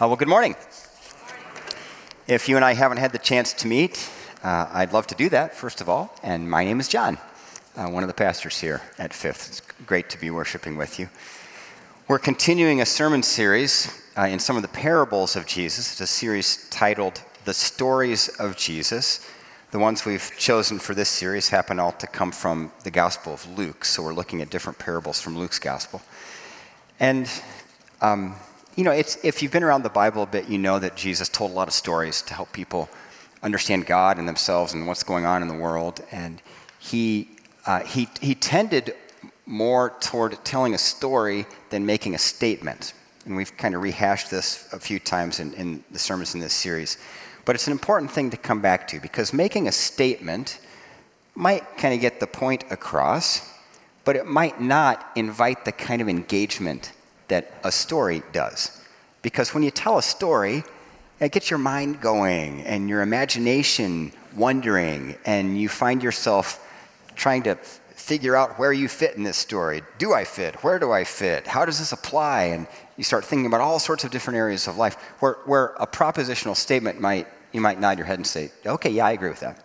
Uh, well, good morning. If you and I haven't had the chance to meet, uh, I'd love to do that, first of all. And my name is John, uh, one of the pastors here at Fifth. It's great to be worshiping with you. We're continuing a sermon series uh, in some of the parables of Jesus. It's a series titled The Stories of Jesus. The ones we've chosen for this series happen all to come from the Gospel of Luke, so we're looking at different parables from Luke's Gospel. And um, you know, if you've been around the Bible a bit, you know that Jesus told a lot of stories to help people understand God and themselves and what's going on in the world. And he, uh, he, he tended more toward telling a story than making a statement. And we've kind of rehashed this a few times in, in the sermons in this series. But it's an important thing to come back to because making a statement might kind of get the point across, but it might not invite the kind of engagement that a story does. Because when you tell a story, it gets your mind going and your imagination wondering, and you find yourself trying to figure out where you fit in this story. Do I fit? Where do I fit? How does this apply? And you start thinking about all sorts of different areas of life where, where a propositional statement might, you might nod your head and say, okay, yeah, I agree with that.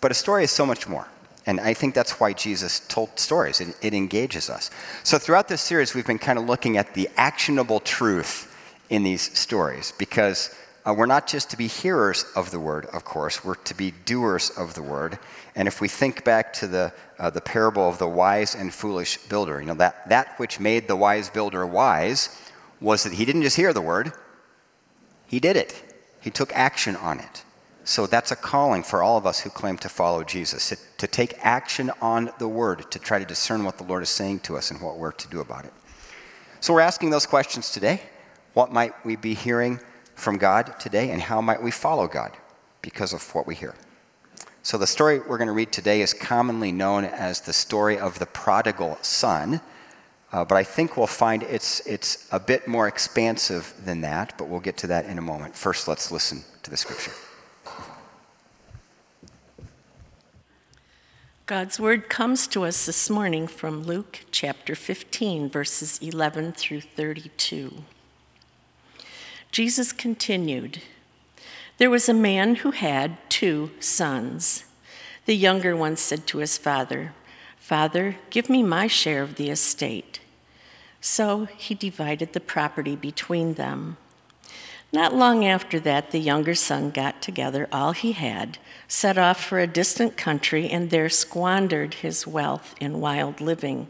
But a story is so much more. And I think that's why Jesus told stories. It, it engages us. So throughout this series, we've been kind of looking at the actionable truth in these stories because uh, we're not just to be hearers of the word, of course, we're to be doers of the word. And if we think back to the, uh, the parable of the wise and foolish builder, you know, that, that which made the wise builder wise was that he didn't just hear the word, he did it. He took action on it. So that's a calling for all of us who claim to follow Jesus to, to take action on the word, to try to discern what the Lord is saying to us and what we're to do about it. So we're asking those questions today. What might we be hearing from God today, and how might we follow God because of what we hear? So, the story we're going to read today is commonly known as the story of the prodigal son. Uh, but I think we'll find it's, it's a bit more expansive than that, but we'll get to that in a moment. First, let's listen to the scripture. God's word comes to us this morning from Luke chapter 15, verses 11 through 32. Jesus continued There was a man who had two sons. The younger one said to his father, Father, give me my share of the estate. So he divided the property between them. Not long after that, the younger son got together all he had, set off for a distant country, and there squandered his wealth in wild living.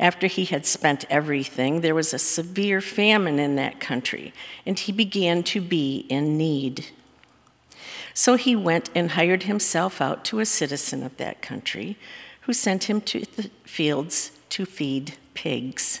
After he had spent everything, there was a severe famine in that country, and he began to be in need. So he went and hired himself out to a citizen of that country, who sent him to the fields to feed pigs.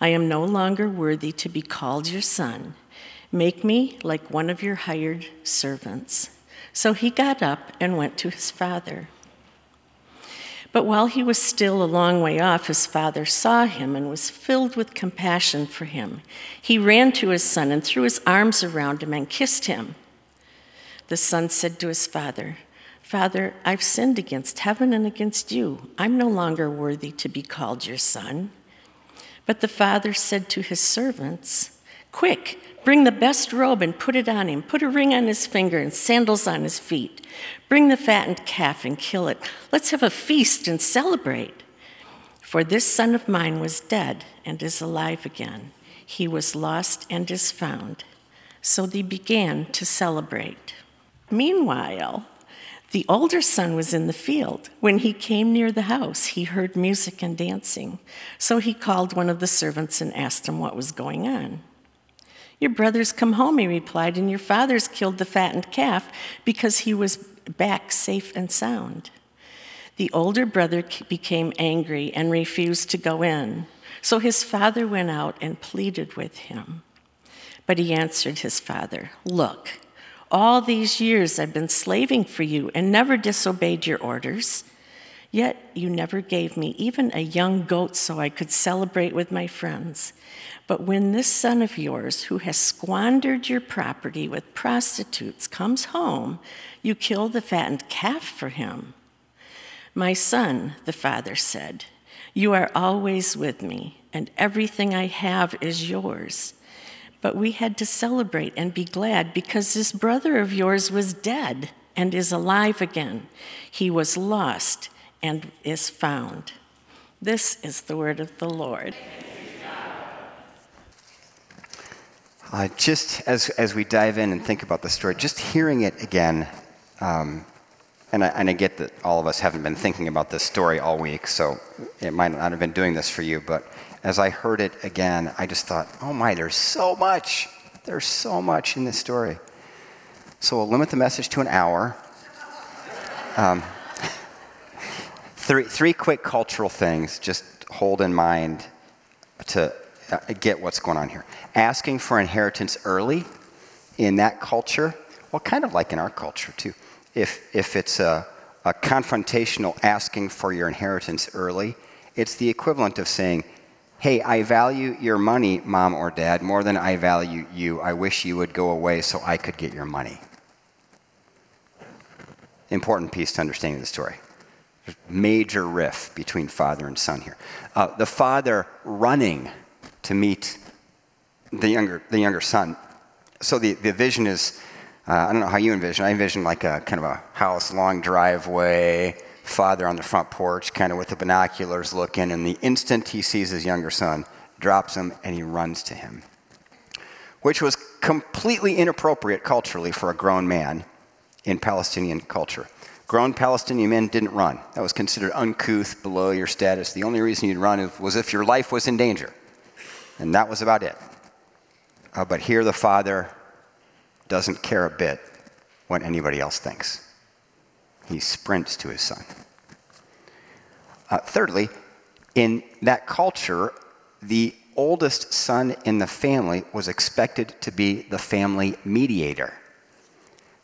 I am no longer worthy to be called your son. Make me like one of your hired servants. So he got up and went to his father. But while he was still a long way off, his father saw him and was filled with compassion for him. He ran to his son and threw his arms around him and kissed him. The son said to his father, Father, I've sinned against heaven and against you. I'm no longer worthy to be called your son. But the father said to his servants, Quick, bring the best robe and put it on him. Put a ring on his finger and sandals on his feet. Bring the fattened calf and kill it. Let's have a feast and celebrate. For this son of mine was dead and is alive again. He was lost and is found. So they began to celebrate. Meanwhile, the older son was in the field. When he came near the house, he heard music and dancing. So he called one of the servants and asked him what was going on. Your brother's come home, he replied, and your father's killed the fattened calf because he was back safe and sound. The older brother became angry and refused to go in. So his father went out and pleaded with him. But he answered his father, Look, All these years I've been slaving for you and never disobeyed your orders. Yet you never gave me even a young goat so I could celebrate with my friends. But when this son of yours, who has squandered your property with prostitutes, comes home, you kill the fattened calf for him. My son, the father said, you are always with me, and everything I have is yours. But we had to celebrate and be glad because this brother of yours was dead and is alive again. He was lost and is found. This is the word of the Lord. Uh, just as, as we dive in and think about the story, just hearing it again, um, and, I, and I get that all of us haven't been thinking about this story all week, so it might not have been doing this for you, but as I heard it again, I just thought, oh my, there's so much. There's so much in this story. So we'll limit the message to an hour. Um, three, three quick cultural things just hold in mind to uh, get what's going on here. Asking for inheritance early in that culture, well, kind of like in our culture too. If, if it's a, a confrontational asking for your inheritance early, it's the equivalent of saying, Hey, I value your money, mom or dad, more than I value you. I wish you would go away so I could get your money. Important piece to understanding the story major riff between father and son here. Uh, the father running to meet the younger, the younger son. So the, the vision is, uh, I don't know how you envision. I envision like a kind of a house, long driveway, father on the front porch, kind of with the binoculars looking, and the instant he sees his younger son, drops him and he runs to him. Which was completely inappropriate culturally for a grown man in Palestinian culture. Grown Palestinian men didn't run. That was considered uncouth, below your status. The only reason you'd run was if your life was in danger. And that was about it. Uh, but here the father doesn't care a bit what anybody else thinks. He sprints to his son. Uh, thirdly, in that culture, the oldest son in the family was expected to be the family mediator.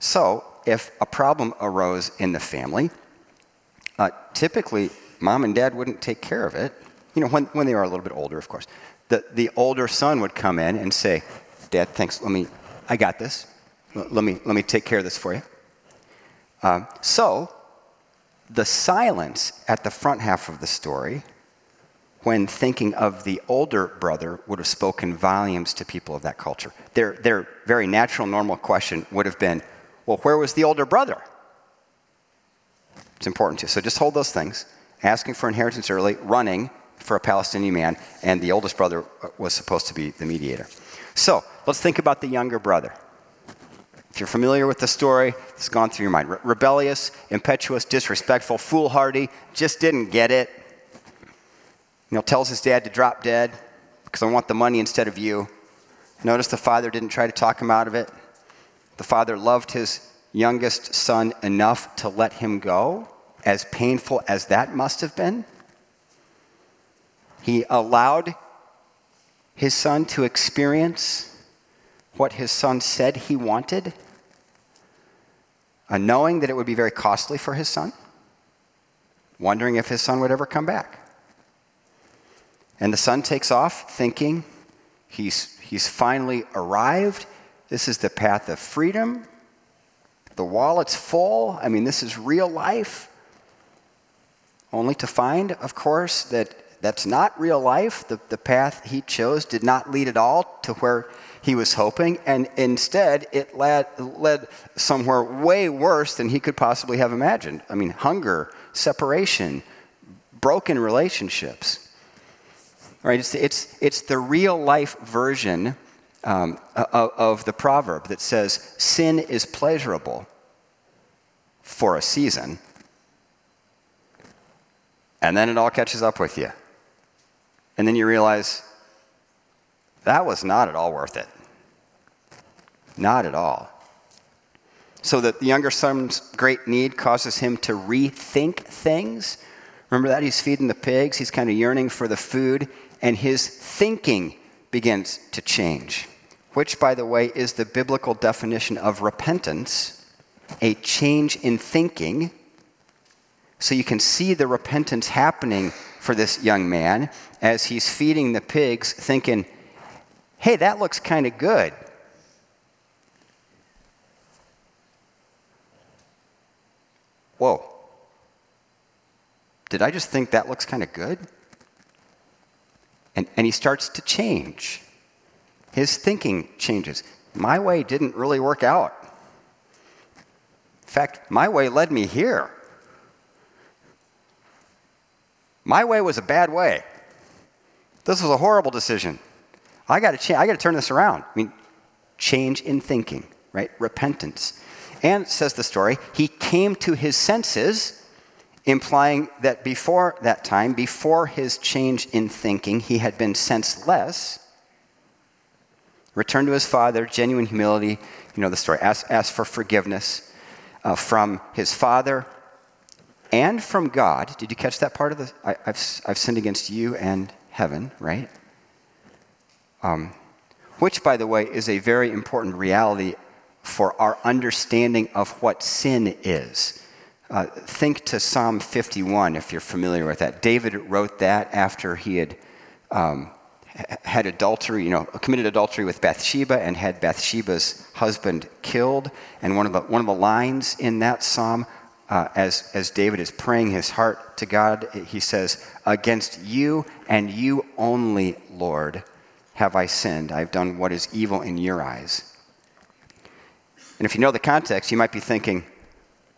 So, if a problem arose in the family, uh, typically mom and dad wouldn't take care of it. You know, when, when they are a little bit older, of course. The, the older son would come in and say, Dad, thanks, let me, I got this. Let me, let me take care of this for you. Uh, so, the silence at the front half of the story, when thinking of the older brother, would have spoken volumes to people of that culture. Their, their very natural, normal question would have been, well, where was the older brother? It's important too. So just hold those things. Asking for inheritance early, running for a Palestinian man, and the oldest brother was supposed to be the mediator. So let's think about the younger brother. If you're familiar with the story, it's gone through your mind. Re- rebellious, impetuous, disrespectful, foolhardy, just didn't get it. You know, tells his dad to drop dead because I want the money instead of you. Notice the father didn't try to talk him out of it. The father loved his youngest son enough to let him go, as painful as that must have been. He allowed his son to experience what his son said he wanted, uh, knowing that it would be very costly for his son, wondering if his son would ever come back. And the son takes off thinking he's, he's finally arrived this is the path of freedom. The wallet's full. I mean, this is real life. Only to find, of course, that that's not real life. The, the path he chose did not lead at all to where he was hoping, and instead it led, led somewhere way worse than he could possibly have imagined. I mean, hunger, separation, broken relationships. Right? It's, it's, it's the real life version um, of, of the proverb that says, Sin is pleasurable for a season, and then it all catches up with you. And then you realize that was not at all worth it. Not at all. So that the younger son's great need causes him to rethink things. Remember that? He's feeding the pigs, he's kind of yearning for the food, and his thinking begins to change which, by the way, is the biblical definition of repentance, a change in thinking. So you can see the repentance happening for this young man as he's feeding the pigs, thinking, hey, that looks kind of good. Whoa. Did I just think that looks kind of good? And, and he starts to change. His thinking changes. My way didn't really work out. In fact, my way led me here. My way was a bad way. This was a horrible decision. I got to cha- I got to turn this around. I mean, change in thinking, right? Repentance. And says the story, he came to his senses, implying that before that time, before his change in thinking, he had been senseless. Returned to his father, genuine humility. You know the story. Asked, asked for forgiveness uh, from his father and from God. Did you catch that part of the? I, have I've sinned against you and heaven, right? Um, which, by the way, is a very important reality for our understanding of what sin is. Uh, think to Psalm 51 if you're familiar with that. David wrote that after he had um, had adultery, you know, committed adultery with Bathsheba and had Bathsheba's husband killed. And one of the, one of the lines in that psalm, uh, as, as David is praying his heart to God, he says, Against you and you only, Lord, have I sinned. I've done what is evil in your eyes. And if you know the context, you might be thinking,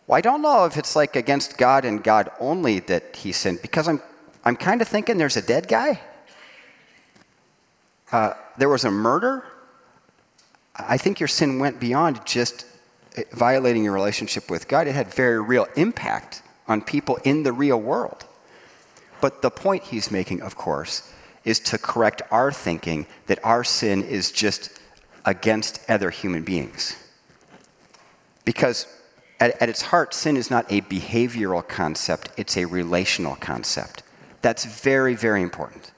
well, I don't know if it's like against God and God only that he sinned, because I'm, I'm kind of thinking there's a dead guy. Uh, there was a murder. I think your sin went beyond just eh, violating your relationship with God, it had very real impact on people in the real world. But the point he's making, of course, is to correct our thinking that our sin is just against other human beings. Because at, at, its heart, sin is not a behavioral concept, it's a relational concept. That's very, very important.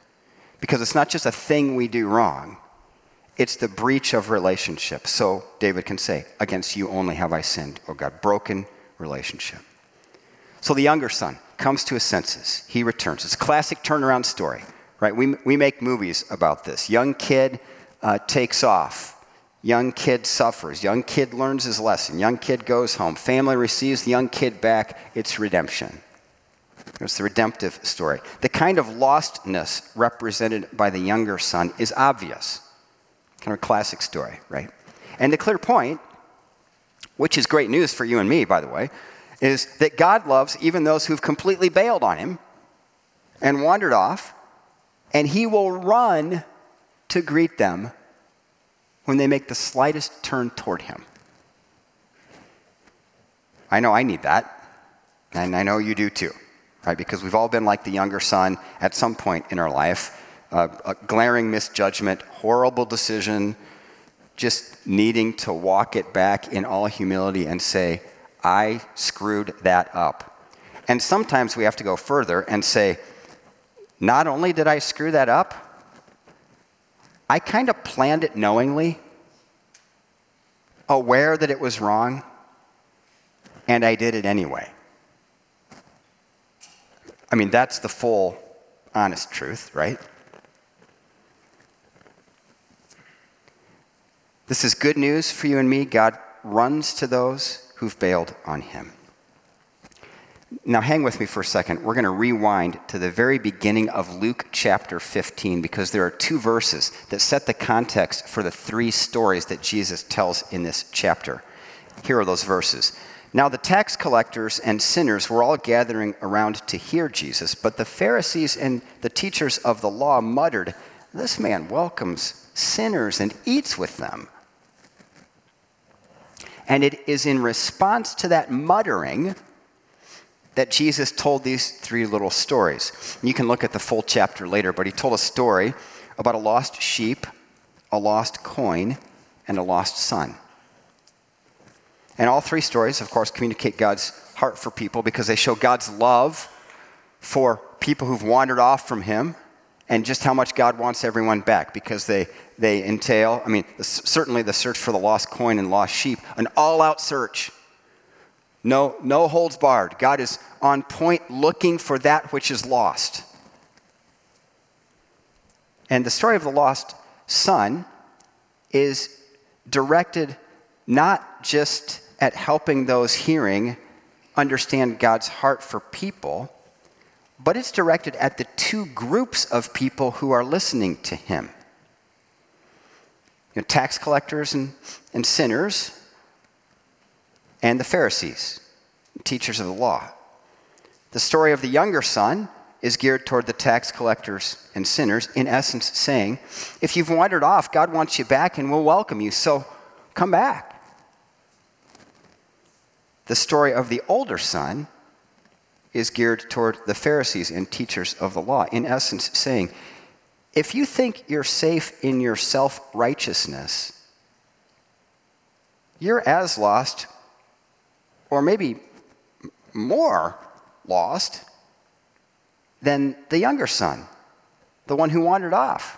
Because it's not just a thing we do wrong, it's the breach of relationship. So David can say, Against you only have I sinned, O God. Broken relationship. So the younger son comes to his senses. He returns. It's a classic turnaround story, right? We, we make movies about this. Young kid uh, takes off Young kid suffers. Young kid learns his lesson. Young kid goes home. Family receives the young kid back. It's redemption. It's the redemptive story. The kind of lostness represented by the younger son is obvious. Kind of a classic story, right? And the clear point, which is great news for you and me, by the way, is that God loves even those who've completely bailed on him and wandered off, and he will run to greet them when they make the slightest turn toward Him. I know I need that, and I know you do too, right? Because we've all been like the younger son at some point in our life. Uh, a glaring misjudgment, horrible decision, just needing to walk it back in all humility and say, I screwed that up. And sometimes we have to go further and say, not only did I screw that up, I kind of planned it knowingly, aware that it was wrong, and I did it anyway. I mean, that's the full, honest truth, right? This is good news for you and me. God runs to those who've bailed on him. Now, hang with me for a second. We're going to rewind to the very beginning of Luke chapter 15 because there are two verses that set the context for the three stories that Jesus tells in this chapter. Here are those verses. Now, the tax collectors and sinners were all gathering around to hear Jesus, but the Pharisees and the teachers of the law muttered, This man welcomes sinners and eats with them. And it is in response to that muttering that Jesus told these three little stories. You can look at the full chapter later, but he told a story about a lost sheep, a lost coin, and a lost son. And all three stories, of course, communicate God's heart for people because they show God's love for people who've wandered off from him and just how much God wants everyone back because they, they entail, I mean, certainly the search for the lost coin and lost sheep, an all out search. No, no holds barred. God is on point looking for that which is lost. And the story of the lost son is directed not just at helping those hearing understand God's heart for people, but it's directed at the two groups of people who are listening to him you know, tax collectors and, and sinners, and the Pharisees, teachers of the law. The story of the younger son is geared toward the tax collectors and sinners, in essence, saying, If you've wandered off, God wants you back and will welcome you, so come back. The story of the older son is geared toward the Pharisees and teachers of the law, in essence, saying, if you think you're safe in your self righteousness, you're as lost, or maybe more lost, than the younger son, the one who wandered off.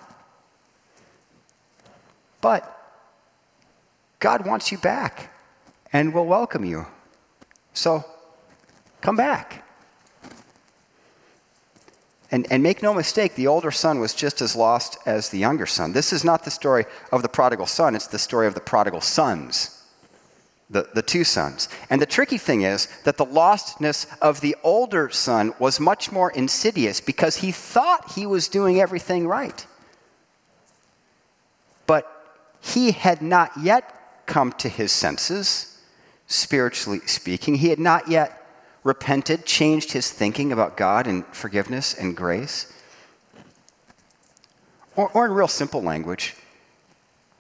But God wants you back and will welcome you. So come back. And, and make no mistake, the older son was just as lost as the younger son. This is not the story of the prodigal son, it's the story of the prodigal sons, the, the two sons. And the tricky thing is that the lostness of the older son was much more insidious because he thought he was doing everything right. But he had not yet come to his senses, spiritually speaking. He had not yet repented, changed his thinking about God and forgiveness and grace? Or, or in real simple language,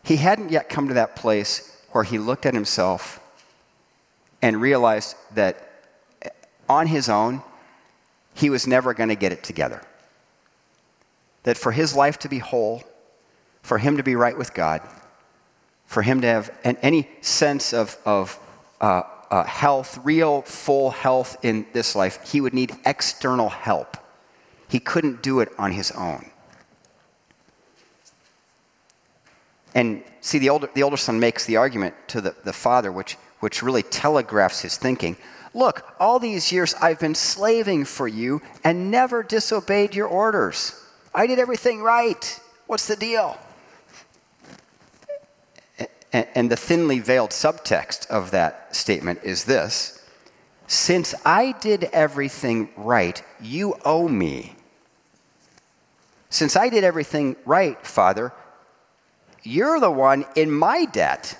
he hadn't yet come to that place where he looked at himself and realized that on his own, he was never going to get it together. That for his life to be whole, for him to be right with God, for him to have an, any sense of, of uh, uh, health, real full health in this life, he would need external help. He couldn't do it on his own. And see, the older, the older son makes the argument to the, the father, which, which really telegraphs his thinking. Look, all these years I've been slaving for you and never disobeyed your orders. I did everything right. What's the deal? And the thinly veiled subtext of that statement is this Since I did everything right, you owe me. Since I did everything right, Father, you're the one in my debt.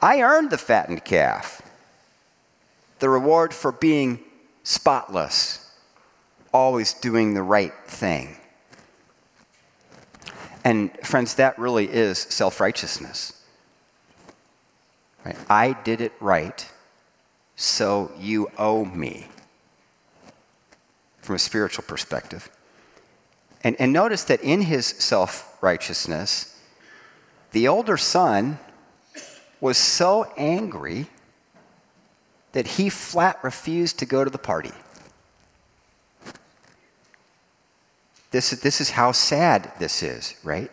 I earned the fattened calf. The reward for being spotless, always doing the right thing. And friends, that really is self righteousness. Right? I did it right, so you owe me. From a spiritual perspective. And, and notice that in his self righteousness, the older son was so angry that he flat refused to go to the party. This, this is how sad this is, right?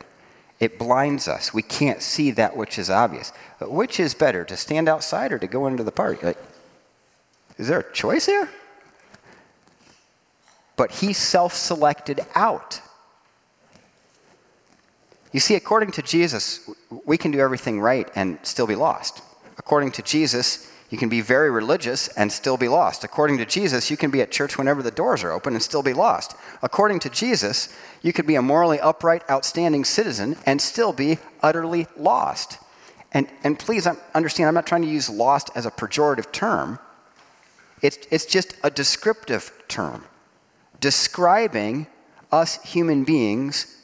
It blinds us. We can't see that which is obvious. But which is better, to stand outside or to go into the party? Like, is there a choice here? But he self selected out. You see, according to Jesus, we can do everything right and still be lost. According to Jesus, you can be very religious and still be lost. According to Jesus, you can be at church whenever the doors are open and still be lost. According to Jesus, you could be a morally upright, outstanding citizen and still be utterly lost. And, and please understand, I'm not trying to use lost as a pejorative term. It's, it's just a descriptive term describing us human beings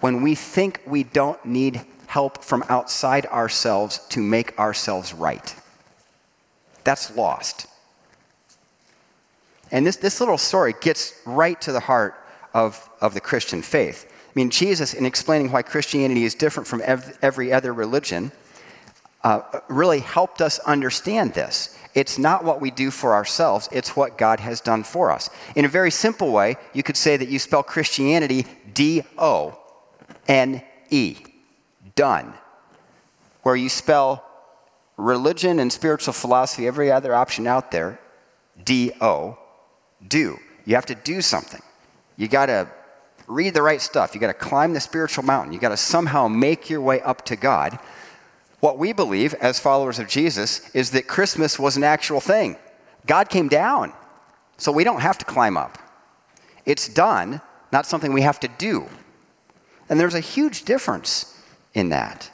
when we think we don't need help from outside ourselves to make ourselves right. That's lost. And this, this little story gets right to the heart of, of the Christian faith. I mean, Jesus, in explaining why Christianity is different from every other religion, uh, really helped us understand this. It's not what we do for ourselves, it's what God has done for us. In a very simple way, you could say that you spell Christianity D O N E, done, where you spell religion and spiritual philosophy, every other option out there, D O, do. You have to do something. You got to read the right stuff. You got to climb the spiritual mountain. You got to somehow make your way up to God. What we believe as followers of Jesus is that Christmas was an actual thing. God came down, so we don't have to climb up. It's done, not something we have to do. And there's a huge difference in that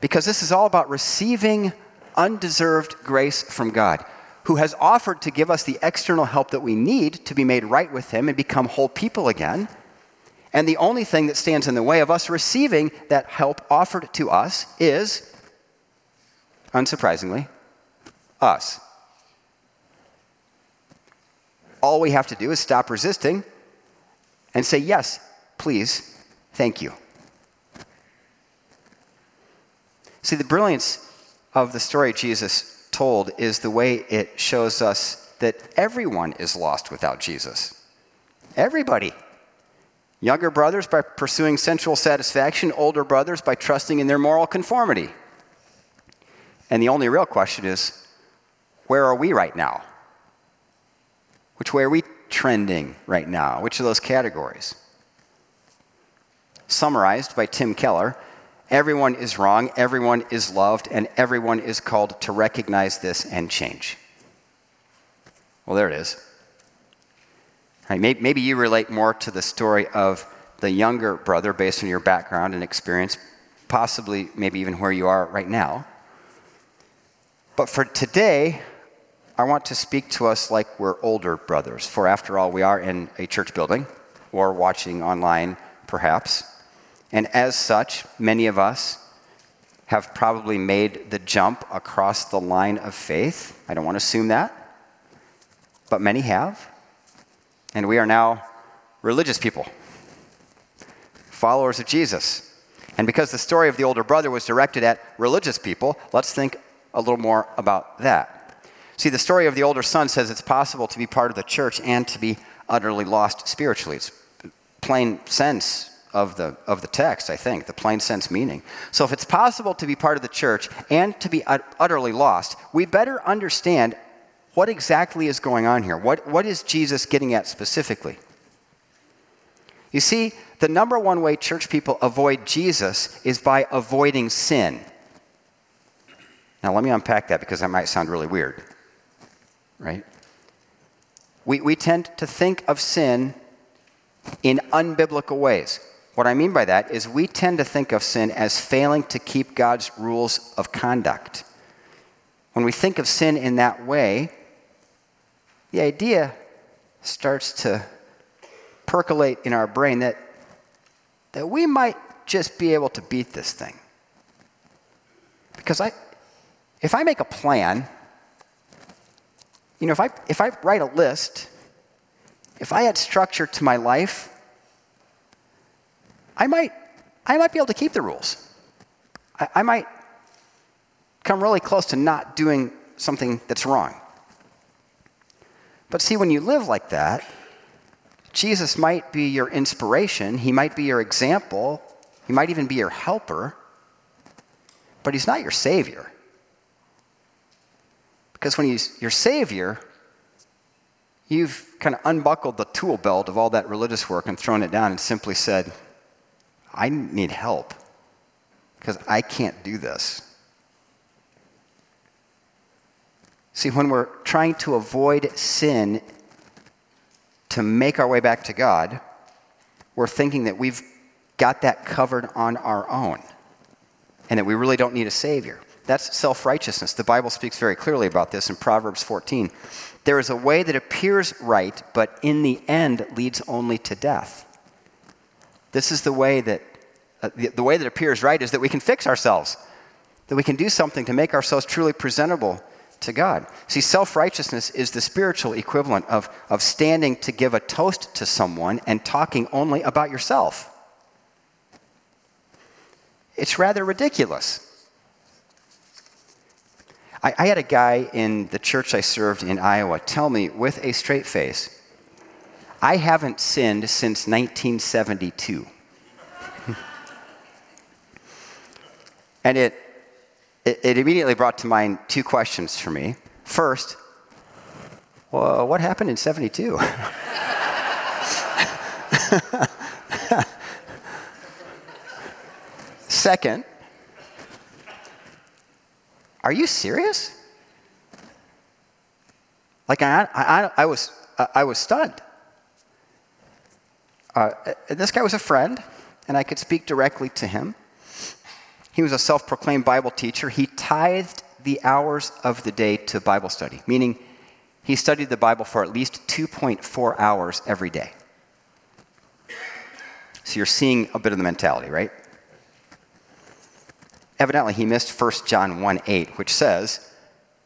because this is all about receiving undeserved grace from God, who has offered to give us the external help that we need to be made right with Him and become whole people again. And the only thing that stands in the way of us receiving that help offered to us is, unsurprisingly, us. All we have to do is stop resisting and say, Yes, please, thank you. See, the brilliance of the story Jesus told is the way it shows us that everyone is lost without Jesus. Everybody. Younger brothers by pursuing sensual satisfaction, older brothers by trusting in their moral conformity. And the only real question is where are we right now? Which way are we trending right now? Which of those categories? Summarized by Tim Keller, everyone is wrong, everyone is loved, and everyone is called to recognize this and change. Well, there it is. Maybe you relate more to the story of the younger brother based on your background and experience, possibly maybe even where you are right now. But for today, I want to speak to us like we're older brothers, for after all, we are in a church building or watching online, perhaps. And as such, many of us have probably made the jump across the line of faith. I don't want to assume that, but many have. And we are now religious people, followers of Jesus. And because the story of the older brother was directed at religious people, let's think a little more about that. See, the story of the older son says it's possible to be part of the church and to be utterly lost spiritually. It's plain sense of the, of the text, I think, the plain sense meaning. So, if it's possible to be part of the church and to be utterly lost, we better understand what exactly is going on here? What, what is Jesus getting at specifically? You see, the number one way church people avoid Jesus is by avoiding sin. Now, let me unpack that because that might sound really weird, right? We, we tend to think of sin in unbiblical ways. What I mean by that is we tend to think of sin as failing to keep God's rules of conduct. When we think of sin in that way, the idea starts to percolate in our brain that, that we might just be able to beat this thing. Because I, if I make a plan, you know, if I, if I write a list, if I add structure to my life, I might, I might be able to keep the rules. I, I might come really close to not doing something that's wrong. But see, when you live like that, Jesus might be your inspiration, he might be your example, he might even be your helper, but he's not your savior. Because when he's your savior, you've kind of unbuckled the tool belt of all that religious work and thrown it down and simply said, I need help because I can't do this. See, when we're trying to avoid sin to make our way back to God, we're thinking that we've got that covered on our own and that we really don't need a Savior. That's self righteousness. The Bible speaks very clearly about this in Proverbs 14. There is a way that appears right, but in the end leads only to death. This is the way that, uh, the, the way that appears right is that we can fix ourselves, that we can do something to make ourselves truly presentable to God. See, self righteousness is the spiritual equivalent of, of standing to give a toast to someone and talking only about yourself. It's rather ridiculous. I, I had a guy in the church I served in Iowa tell me with a straight face, I haven't sinned since 1972. and it, it, it, immediately brought to mind two questions for me. First, well, what happened in 72? Second, are you serious? Like, I, I, I was, I was stunned. Uh, this guy was a friend, and I could speak directly to him. He was a self proclaimed Bible teacher. He tithed the hours of the day to Bible study, meaning he studied the Bible for at least 2.4 hours every day. So you're seeing a bit of the mentality, right? Evidently, he missed 1 John 1 8, which says,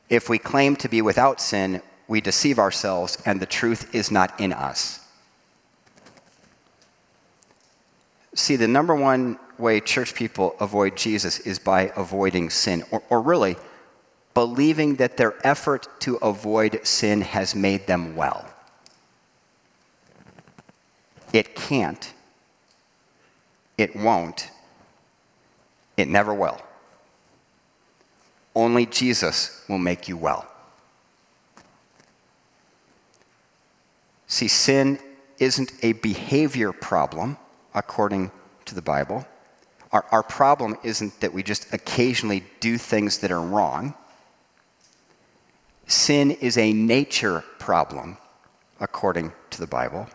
If we claim to be without sin, we deceive ourselves, and the truth is not in us. See, the number one way church people avoid Jesus is by avoiding sin, or, or really, believing that their effort to avoid sin has made them well. It can't, it won't, it never will. Only Jesus will make you well. See, sin isn't a behavior problem, according to the Bible. Our, our problem isn't that we just occasionally do things that are wrong. Sin is a nature problem, according to the Bible.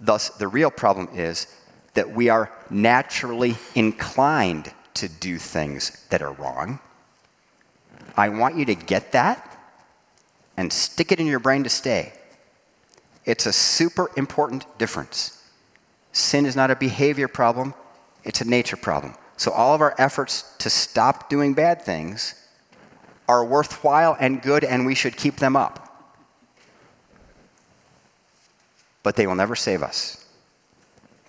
Thus, the real problem is that we are naturally inclined to do things that are wrong. I want you to get that and stick it in your brain to stay. It's a super important difference. Sin is not a behavior problem, it's a nature problem. So, all of our efforts to stop doing bad things are worthwhile and good, and we should keep them up. But they will never save us.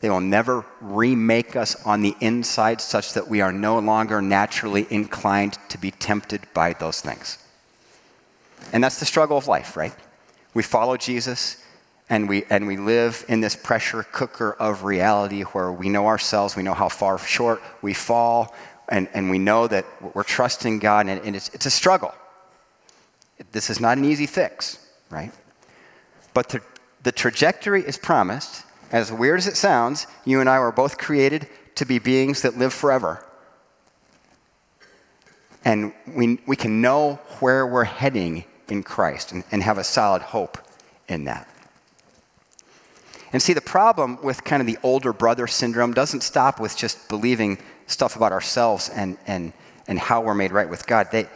They will never remake us on the inside such that we are no longer naturally inclined to be tempted by those things. And that's the struggle of life, right? We follow Jesus and we, and we live in this pressure cooker of reality where we know ourselves, we know how far short we fall, and, and we know that we're trusting God, and, and it's, it's a struggle. This is not an easy fix, right? But the, the trajectory is promised as weird as it sounds, you and I were both created to be beings that live forever. And we, we can know where we're heading in Christ and, and have a solid hope in that. And see, the problem with kind of the older brother syndrome doesn't stop with just believing stuff about ourselves and, and, and how we're made right with God. They,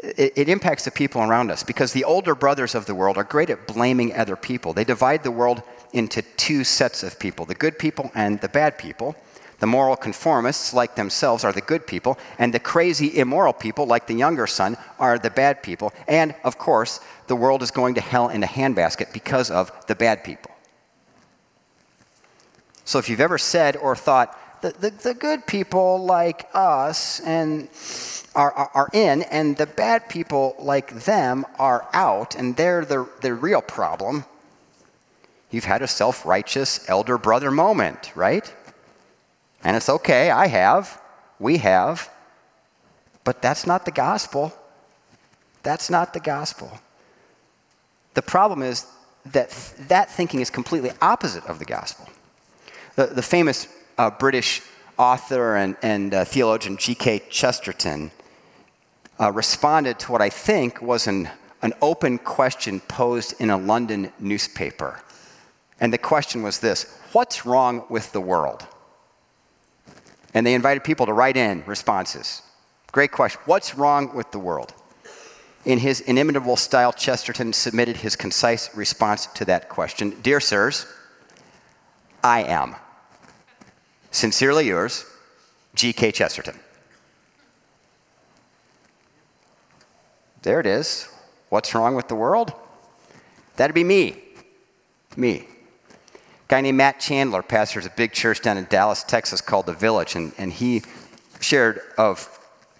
it, it, impacts the people around us because the older brothers of the world are great at blaming other people. They divide the world into two sets of people the good people and the bad people. The moral conformists, like themselves, are the good people, and the crazy, immoral people, like the younger son, are the bad people. And, of course, the world is going to hell in a handbasket because of the bad people. So, if you've ever said or thought, the, the, the good people like us and are, are, are, in, and the bad people like them are out, and they're the, the real problem, You've had a self righteous elder brother moment, right? And it's okay, I have, we have. But that's not the gospel. That's not the gospel. The problem is that that thinking is completely opposite of the gospel. The, the famous uh, British author and, and uh, theologian G.K. Chesterton uh, responded to what I think was an, an open question posed in a London newspaper. And the question was this What's wrong with the world? And they invited people to write in responses. Great question. What's wrong with the world? In his inimitable style, Chesterton submitted his concise response to that question Dear sirs, I am. Sincerely yours, G.K. Chesterton. There it is. What's wrong with the world? That'd be me. Me A guy named Matt Chandler pastors a big church down in Dallas, Texas called The Village, and, and he shared of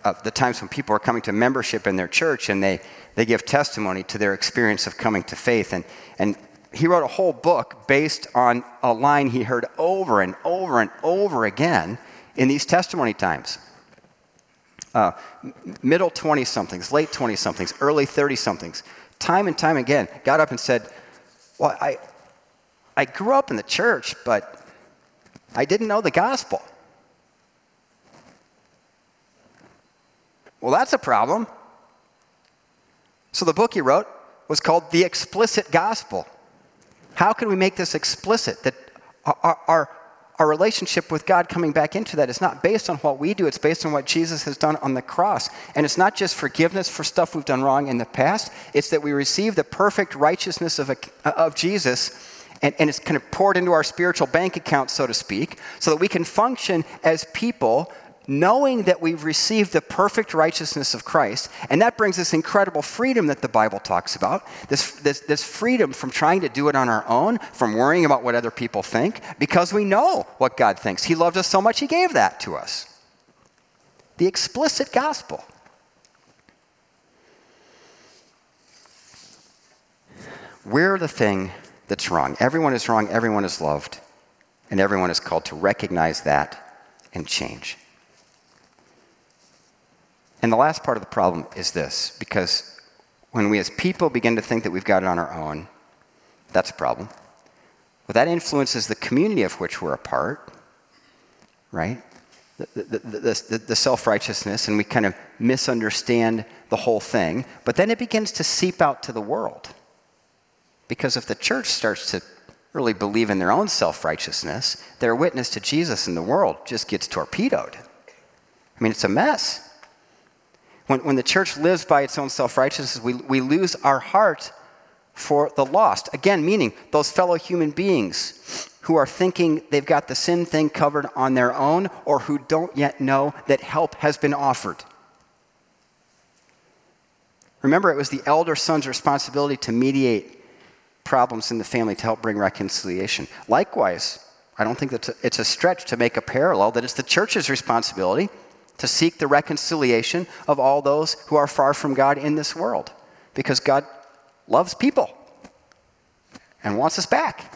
uh, the times when people are coming to membership in their church and they, they give testimony to their experience of coming to faith. And, and he wrote a whole book based on a line he heard over and over and over again in these testimony times. Uh, middle 20 somethings, late 20 somethings, early 30 somethings, time and time again, got up and said, Well, I, I grew up in the church, but I didn't know the gospel. Well, that's a problem. So the book he wrote was called The Explicit Gospel. How can we make this explicit? That our, our, our, relationship with God coming back into that is not based on what we do, it's based on what Jesus has done on the cross. And it's not just forgiveness for stuff we've done wrong in the past, it's that we receive the perfect righteousness of, a, of Jesus. And, and it's kind of poured into our spiritual bank account, so to speak, so that we can function as people knowing that we've received the perfect righteousness of Christ, and that brings this incredible freedom that the Bible talks about this, this, this, freedom from trying to do it on our own, from worrying about what other people think, because we know what God thinks. He loved us so much, He gave that to us. The explicit gospel. We're the thing that's wrong. Everyone is wrong, everyone is loved, and everyone is called to recognize that and change. And the last part of the problem is this because when we as people begin to think that we've got it on our own, that's a problem. Well, that influences the community of which we're a part, right? The, the, the, the self righteousness, and we kind of misunderstand the whole thing. But then it begins to seep out to the world. Because if the church starts to really believe in their own self righteousness, their witness to Jesus in the world just gets torpedoed. I mean, it's a mess. When, when the church lives by its own self righteousness, we, we lose our heart for the lost. Again, meaning those fellow human beings who are thinking they've got the sin thing covered on their own or who don't yet know that help has been offered. Remember, it was the elder son's responsibility to mediate problems in the family to help bring reconciliation. Likewise, I don't think that it's a stretch to make a parallel that it's the church's responsibility to seek the reconciliation of all those who are far from God in this world. Because God loves people and wants us back.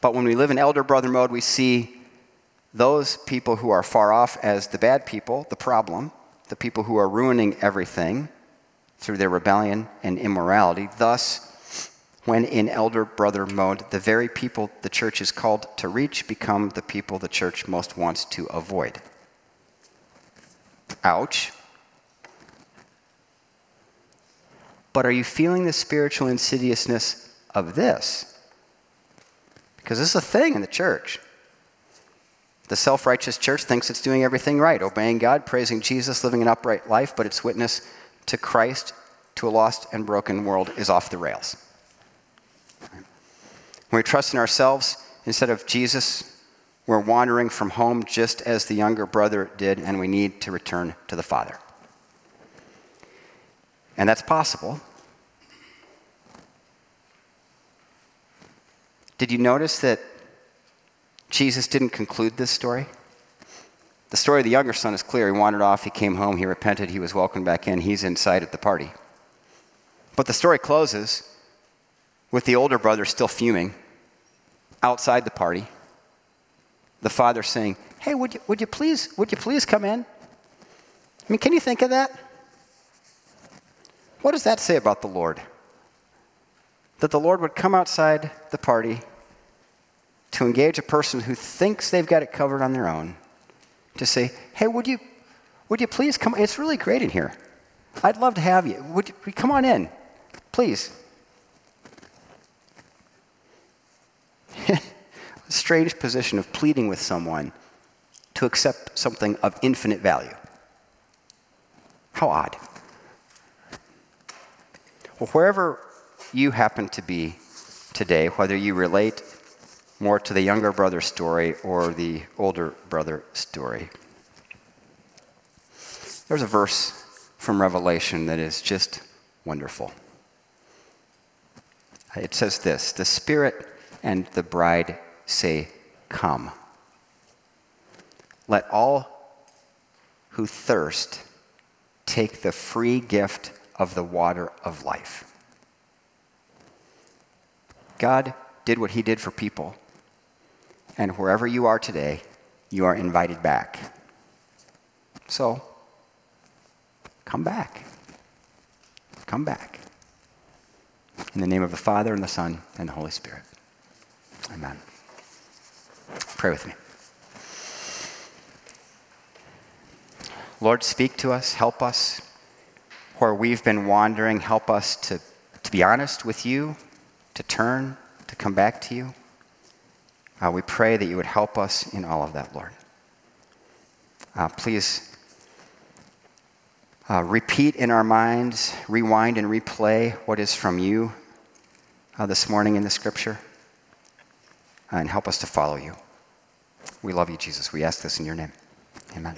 But when we live in elder brother mode, we see those people who are far off as the bad people, the problem, the people who are ruining everything through their rebellion and immorality. Thus, when in elder brother mode, the very people the church is called to reach become the people the church most wants to avoid. Ouch. But are you feeling the spiritual insidiousness of this? Because this is a thing in the church. The self righteous church thinks it's doing everything right, obeying God, praising Jesus, living an upright life, but its witness to Christ to a lost and broken world is off the rails. When we trust in ourselves instead of Jesus, we're wandering from home just as the younger brother did, and we need to return to the Father. And that's possible. Did you notice that Jesus didn't conclude this story? The story of the younger son is clear. He wandered off, he came home, he repented, he was welcomed back in, he's inside at the party. But the story closes with the older brother still fuming outside the party. The father saying, Hey, would you, would you, please, would you please come in? I mean, can you think of that? What does that say about the Lord? That the Lord would come outside the party to engage a person who thinks they've got it covered on their own, to say, Hey, would you, would you please come? It's really great in here. I'd love to have you. Would you come on in? Please. Strange position of pleading with someone to accept something of infinite value. How odd. Well, wherever you happen to be today, whether you relate more to the younger brother story or the older brother story, there's a verse from Revelation that is just wonderful. It says this The Spirit and the bride say, Come. Let all who thirst take the free gift of the water of life. God did what he did for people. And wherever you are today, you are invited back. So, come back. Come back. In the name of the Father, and the Son, and the Holy Spirit. Amen. Pray with me. Lord, speak to us, help us. Where we've been wandering, help us to, to be honest with you, to turn, to come back to you. Uh, we pray that you would help us in all of that, Lord. Uh, please uh, repeat in our minds, rewind and replay what is from you uh, this morning in the scripture, and help us to follow you. We love you, Jesus. We ask this in your name. Amen.